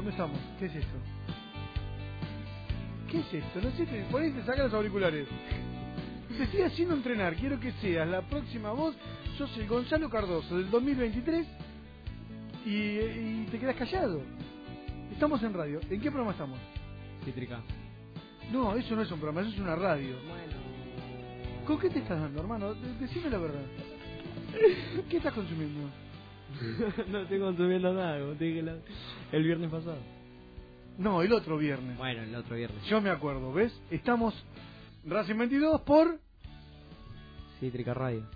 ¿Dónde estamos? ¿Qué es esto? ¿Qué es esto? No sé, te, por ahí te saca los auriculares. Te estoy haciendo entrenar. Quiero que seas la próxima voz. Sos el Gonzalo Cardoso del 2023 y, y te quedas callado. Estamos en radio. ¿En qué programa estamos? Cítrica. No, eso no es un programa, eso es una radio. Bueno. ¿Con qué te estás dando, hermano? De- Decime la verdad. ¿Qué estás consumiendo? no estoy consumiendo nada, como te dije la- el viernes pasado. No, el otro viernes. Bueno, el otro viernes. Yo me acuerdo, ¿ves? Estamos Racing 22 por Cítrica Radio.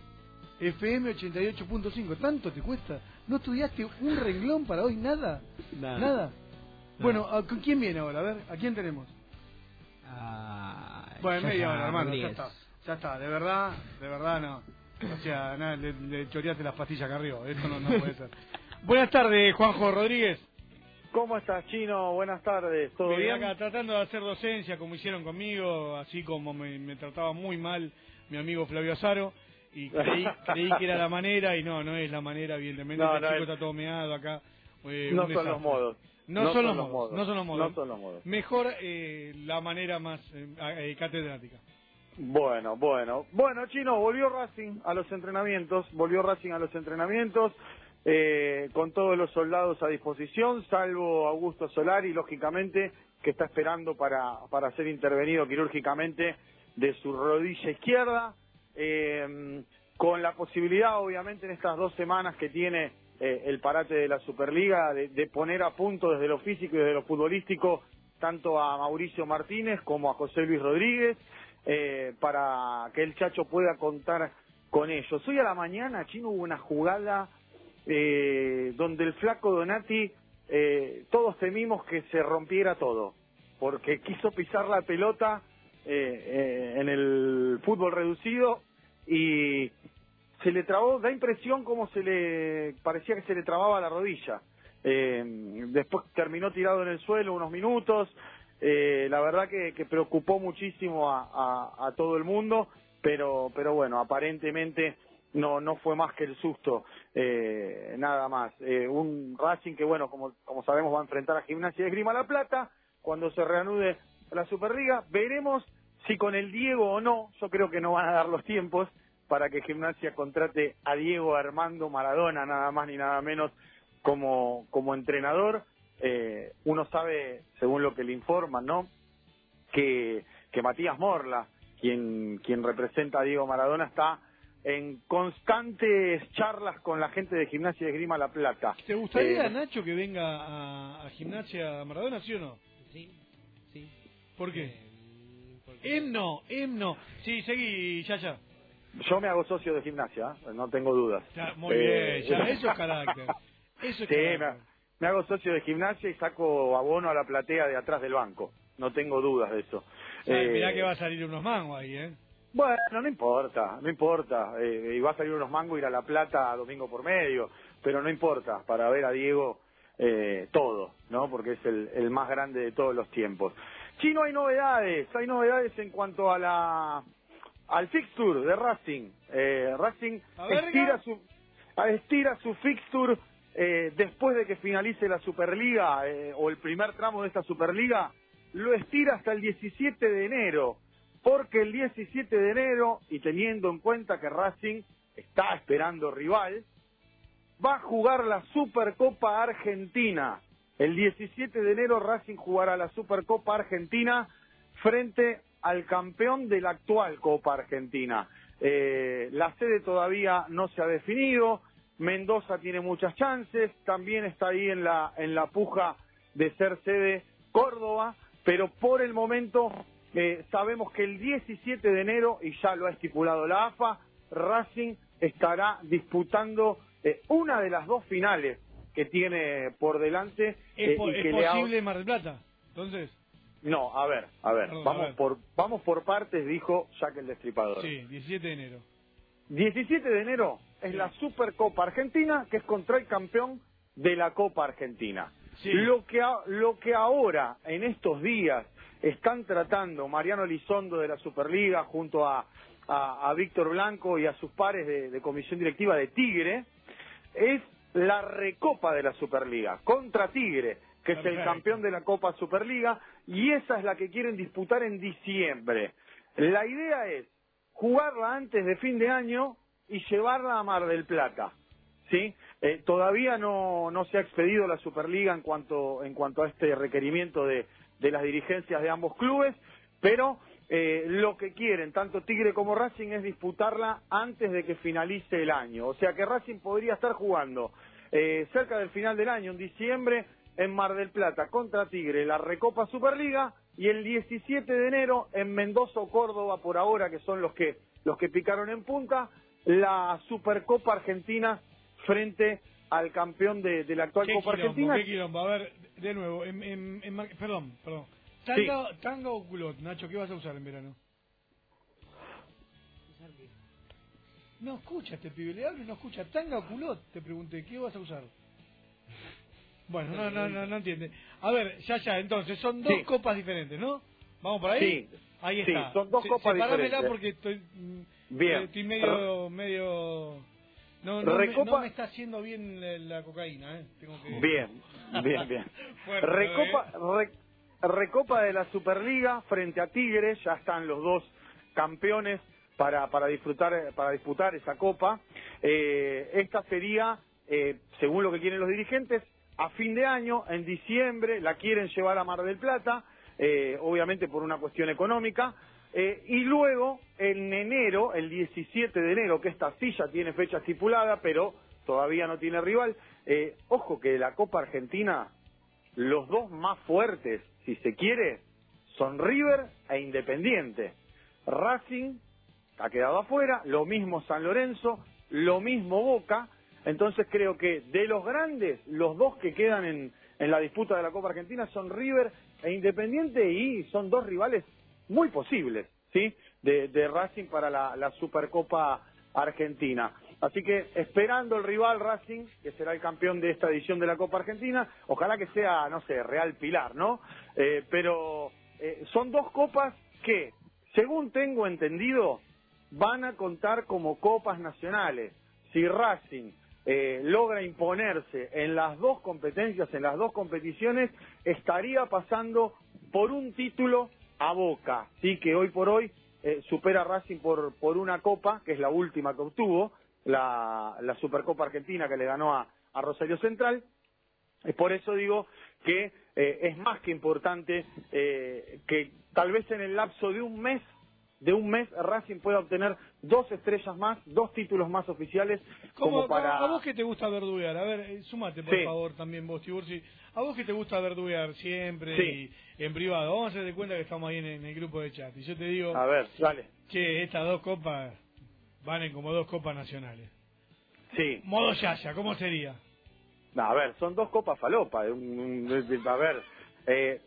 FM 88.5. ¿Tanto te cuesta? ¿No estudiaste un renglón para hoy? ¿Nada? Nada. ¿Nada? Bueno, ¿a- ¿con quién viene ahora? A ver, ¿a quién tenemos? Ah, Bueno, ya media hora, hermano, ya está. Ya está, de verdad, de verdad no. O sea, nada, le, le choreaste las pastillas acá arriba. Esto no, no puede ser. Buenas tardes, Juanjo Rodríguez. ¿Cómo estás, Chino? Buenas tardes. ¿Todo Bien, bien? acá tratando de hacer docencia como hicieron conmigo, así como me, me trataba muy mal mi amigo Flavio Azaro. Y creí, creí que era la manera y no, no es la manera, evidentemente. No, el no chico es- está todo meado acá. eh, No son los modos. No, son, los modos, no son los modos. No son los modos. Mejor eh, la manera más eh, eh, catedrática. Bueno, bueno. Bueno, Chino, volvió Racing a los entrenamientos, volvió Racing a los entrenamientos, eh, con todos los soldados a disposición, salvo Augusto Solari, lógicamente, que está esperando para, para ser intervenido quirúrgicamente de su rodilla izquierda, eh, con la posibilidad, obviamente, en estas dos semanas que tiene eh, el parate de la Superliga, de, de poner a punto desde lo físico y desde lo futbolístico tanto a Mauricio Martínez como a José Luis Rodríguez, eh, para que el Chacho pueda contar con ellos. Hoy a la mañana, Chino, hubo una jugada eh, donde el flaco Donati, eh, todos temimos que se rompiera todo, porque quiso pisar la pelota eh, eh, en el fútbol reducido y se le trabó, da impresión como se le, parecía que se le trababa la rodilla. Eh, después terminó tirado en el suelo unos minutos, eh, la verdad que, preocupó muchísimo a, todo el mundo, pero, pero bueno, aparentemente no, no fue más que el susto, eh, nada más. Eh, un Racing que, bueno, como, como sabemos va a enfrentar a Gimnasia de Esgrima La Plata, cuando se reanude la Superliga, veremos si con el Diego o no, yo creo que no van a dar los tiempos para que Gimnasia contrate a Diego Armando Maradona, nada más ni nada menos, como, como entrenador. Eh, uno sabe, según lo que le informan, ¿no? Que, que Matías Morla, quien, quien representa a Diego Maradona, está en constantes charlas con la gente de Gimnasia de Esgrima La Plata. ¿Te gustaría, Eh, Nacho, que venga a, a gimnasia a Maradona, sí o no? Sí, sí. ¿Por qué? Eh, porque- Himno, himno. Sí, seguí, ya, ya. Yo me hago socio de Gimnasia, ¿eh? no tengo dudas. Ya, muy Eh, bien, ya, eso es carácter. Eso es Sí, carácter. Me, hago socio de gimnasia y saco abono a la platea de atrás del banco. No tengo dudas de eso. Eh, mirá que va a salir unos mangos ahí, ¿eh? Bueno, no importa, no importa. Eh, y va a salir unos mangos ir a La Plata domingo por medio, pero no importa, para ver a Diego eh, todo, ¿no? Porque es el, el más grande de todos los tiempos. Chino, hay novedades, hay novedades en cuanto a la al fixture de Racing. Eh, Racing estira su, estira su fixture eh, después de que finalice la Superliga eh, o el primer tramo de esta Superliga, lo estira hasta el 17 de enero, porque el 17 de enero, y teniendo en cuenta que Racing está esperando rival, va a jugar la Supercopa Argentina. El 17 de enero Racing jugará la Supercopa Argentina frente al campeón de la actual Copa Argentina. Eh, la sede todavía no se ha definido, Mendoza tiene muchas chances, también está ahí en la, en la puja de ser sede Córdoba, pero por el momento eh, sabemos que el 17 de enero, y ya lo ha estipulado la AFA, Racing estará disputando eh, una de las dos finales que tiene por delante. ¿Es, eh, po- y es que le ha- posible Mar del Plata? Entonces, No, a ver, a ver, Perdón, a vamos ver. por vamos por partes, dijo Jack el Destripador. sí, 17 de enero. 17 de enero es la Supercopa Argentina, que es contra el campeón de la Copa Argentina. Sí. Lo, que a- lo que ahora, en estos días, están tratando Mariano Elizondo de la Superliga junto a, a- a Víctor Blanco y a sus pares de, de comisión directiva de Tigre, es la recopa de la Superliga contra Tigre. que es el campeón de la Copa Superliga, y esa es la que quieren disputar en diciembre. La idea es jugarla antes de fin de año y llevarla a Mar del Plata. ¿sí? Eh, todavía no, no se ha expedido la Superliga en cuanto, en cuanto a este requerimiento de, de las dirigencias de ambos clubes, pero eh, lo que quieren, tanto Tigre como Racing, es disputarla antes de que finalice el año. O sea que Racing podría estar jugando eh, cerca del final del año, en diciembre, en Mar del Plata contra Tigre, la Recopa Superliga, y el 17 de enero en Mendoza o Córdoba, por ahora, que son los que, los que picaron en punta, la Supercopa Argentina frente al campeón de, de la actual ¿Qué Copa quilombo, Argentina. qué quilombo? A ver, de nuevo, en, en- perdón, perdón. Tanga, tanga o culot, Nacho, ¿qué vas a usar en verano? No escucha este pibe, le hablo y no escucha. ¿Tanga o culot? Te pregunté, ¿qué vas a usar? Bueno, no, no, no, no entiende. A ver, ya, ya, entonces, son dos Sí. copas diferentes, ¿no? ¿Vamos por ahí? Sí. Ahí Sí, está. son dos copas diferentes. porque estoy, Bien. eh, estoy medio, medio... No, no, me, no me está haciendo bien la, la cocaína, ¿eh? Tengo que... Bien, bien, bien. Fuerte, Recopa, ¿eh? re- Recopa de la Superliga frente a Tigres, ya están los dos campeones para, para disfrutar, para disputar esa copa. Eh, esta sería, eh, según lo que quieren los dirigentes, a fin de año, en diciembre, la quieren llevar a Mar del Plata, eh, obviamente por una cuestión económica. Eh, y luego, en enero, el 17 de enero, que esta sí ya tiene fecha estipulada, pero todavía no tiene rival. eh, ojo que la Copa Argentina, los dos más fuertes, si se quiere, son River e Independiente. Racing ha quedado afuera, lo mismo San Lorenzo, lo mismo Boca. Entonces creo que de los grandes, los dos que quedan en, en la disputa de la Copa Argentina son River e Independiente y son dos rivales muy posibles, ¿sí? De, de Racing para la, Supercopa Argentina. Así que esperando el rival Racing, que será el campeón de esta edición de la Copa Argentina, ojalá que sea, no sé, Real Pilar, ¿no? Eh, pero eh, son dos copas que, según tengo entendido, van a contar como copas nacionales. Si Racing eh, logra imponerse en las dos competencias, en las dos competiciones, estaría pasando por un título a Boca, sí que hoy por hoy eh, supera a Racing por, por una copa, que es la última que obtuvo, la, la Supercopa Argentina que le ganó a, a Rosario Central. Es por eso digo que eh, es más que importante eh, que tal vez en el lapso de un mes, de un mes Racing pueda obtener dos estrellas más, dos títulos más oficiales como ¿Cómo- para A vos que te gusta verduguear, a ver, eh, sumate por Sí. favor también vos, Tiburci. A vos que te gusta verduguear siempre Sí. y en privado, vamos a hacer de cuenta que estamos ahí en, en el grupo de chat. Y yo te digo, a ver, dale. che, estas dos copas valen como dos copas nacionales. Sí. Modo Yaya, ¿cómo sería? No, a ver, son dos copas falopa. un- un- a ver, eh,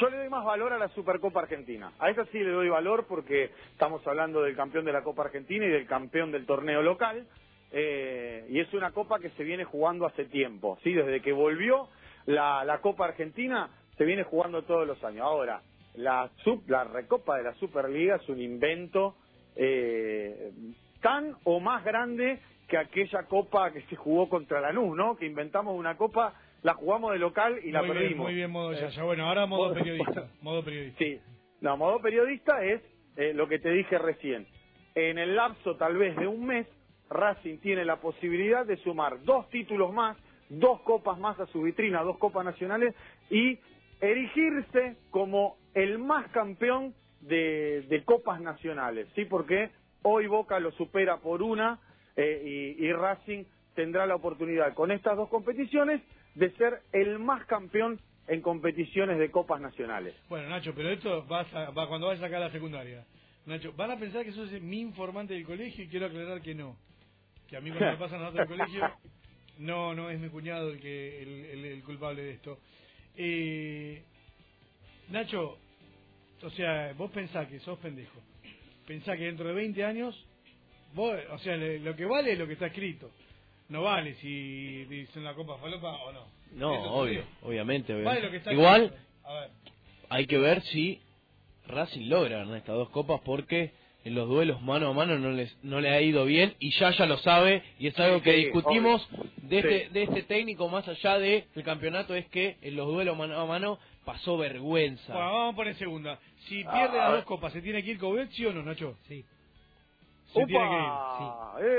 yo le doy más valor a la Supercopa Argentina. A esa sí le doy valor porque estamos hablando del campeón de la Copa Argentina y del campeón del torneo local. eh, y es una copa que se viene jugando hace tiempo, ¿sí? Desde que volvió la, Copa Argentina se viene jugando todos los años. Ahora, la, sub, la Recopa de la Superliga es un invento eh, tan o más grande que aquella copa que se jugó contra Lanús, ¿no? Que inventamos una copa, la jugamos de local y la muy bien, perdimos. muy bien, modo Yaya. Bueno, ahora modo modo- periodista. Modo periodista. Sí, no, modo periodista es eh, lo que te dije recién. En el lapso tal vez de un mes, Racing tiene la posibilidad de sumar dos títulos más, dos copas más a su vitrina, dos copas nacionales y erigirse como el más campeón de, de copas nacionales, ¿sí? Porque hoy Boca lo supera por una eh, y, y Racing tendrá la oportunidad con estas dos competiciones de ser el más campeón en competiciones de copas nacionales. Bueno, Nacho, pero esto vas a, va cuando vayas acá a la secundaria. Nacho, van a pensar que sos mi informante del colegio y quiero aclarar que no. Que a mí cuando me pasan notas del colegio, no, no es mi cuñado el que el, el- el culpable de esto. Eh, Nacho, o sea, vos pensás que sos pendejo. Pensá que dentro de 20 años, vos, o sea, le- lo que vale es lo que está escrito. No vale si dicen la copa falopa o no. No, obvio, sí. obviamente, Vale obviamente. lo que está Igual escrito. A ver. hay que ver si Racing logra ganar estas dos copas porque en los duelos mano a mano no les no le ha ido bien y ya ya lo sabe y es algo que Sí, discutimos obvio. de este de este técnico más allá de el campeonato es que en los duelos mano a mano pasó vergüenza. Bueno, vamos a poner segunda. Si pierde Ah. las dos copas, ¿se tiene que ir Coudet, sí o no, Nacho? Sí. Se ¡Upa! tiene que ir.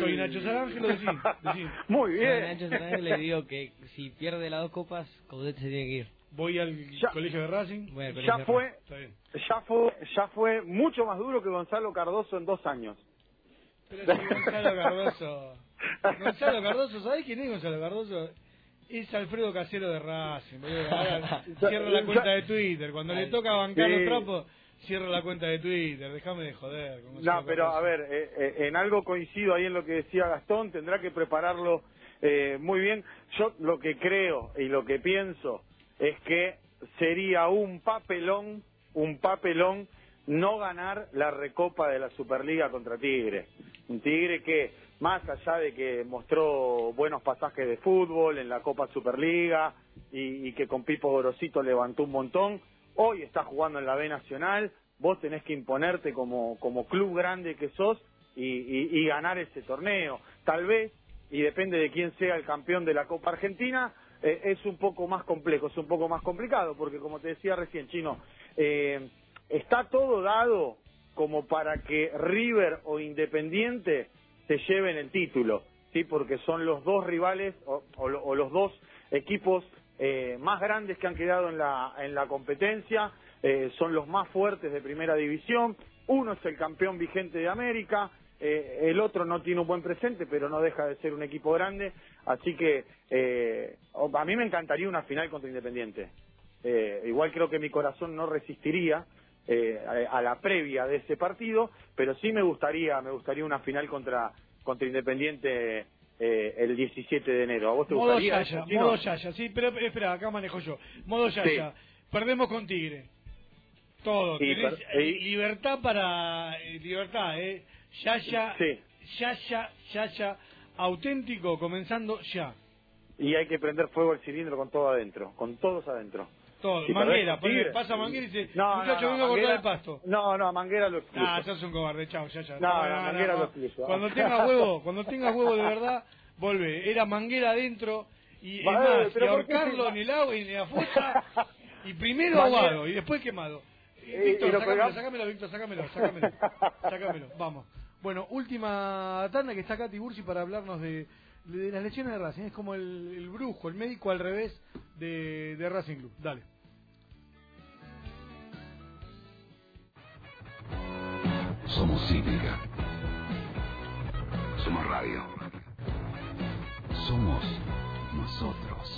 Soy Nacho Sarangelo, decí, decí. Muy bien. Nacho le digo que si pierde las dos copas, Coudet se tiene que ir. Voy al Ya. colegio de Racing. Voy al Ya fue, Está bien. ya fue, ya fue mucho más duro que Gonzalo Cardoso en dos años. Pero si Gonzalo Cardoso. Gonzalo Cardoso, ¿sabés quién es Gonzalo Cardoso? Es Alfredo Casero de Racing, cierra la cuenta de Twitter. Cuando le toca bancar los trapos, cierra la cuenta de Twitter. Déjame de joder. Gonzalo No, pero a ver, eh, eh, en algo coincido ahí en lo que decía Gastón, tendrá que prepararlo eh, muy bien. Yo lo que creo y lo que pienso es que sería un papelón, un papelón no ganar la recopa de la Superliga contra Tigre. Un Tigre que, más allá de que mostró buenos pasajes de fútbol en la Copa Superliga y, y que con Pipo Gorosito levantó un montón, hoy está jugando en la B Nacional, vos tenés que imponerte como, como club grande que sos y, ganar ese torneo. Tal vez, y depende de quién sea el campeón de la Copa Argentina, eh, es un poco más complejo, es un poco más complicado, porque como te decía recién, Chino, eh, está todo dado como para que River o Independiente se lleven el título, ¿sí? Porque son los dos rivales o, o o los dos equipos eh, más grandes que han quedado en la, en la competencia, eh, son los más fuertes de primera división, uno es el campeón vigente de América, eh, el otro no tiene un buen presente, pero no deja de ser un equipo grande, así que eh, a mí me encantaría una final contra Independiente. Eh, igual creo que mi corazón no resistiría eh, a, a la previa de ese partido, pero sí me gustaría, me gustaría una final contra contra Independiente eh, el 17 de enero. ¿A vos te Modo gustaría? Yaya, Chino? modo Yaya, sí, pero pero espera, acá manejo yo. Modo Yaya, perdemos con Tigre. Todo, Y tenés per- y- eh, libertad para... eh, libertad, ¿eh? Yaya, Sí. Yaya, Yaya, auténtico, comenzando ya. Y hay que prender fuego al cilindro con todo adentro, con todos adentro. Todo, Manguera, pasa Manguera y dice, No, muchacho, no, no, vengo a cortar el pasto. No, no, Manguera lo excluyo. Ah, sos un cobarde, chao, ya, ya. No, no, Manguera lo explico. Cuando tengas huevo, cuando tengas huevo de verdad, volvé. Era Manguera adentro y es Vale, más, y pero ¿por qué ahorcarlo en el agua y en la fosa, y primero ahogado y después quemado. Eh, Víctor, sacámelo, sacámelo, Víctor, sacámelo, sacámelo, sacámelo, vamos. Bueno, última tanda que está acá Tiburci para hablarnos de, de las lesiones de Racing. Es como el, el brujo, el médico al revés de, de Racing Club. Dale. Somos cívica. Somos radio. Somos nosotros.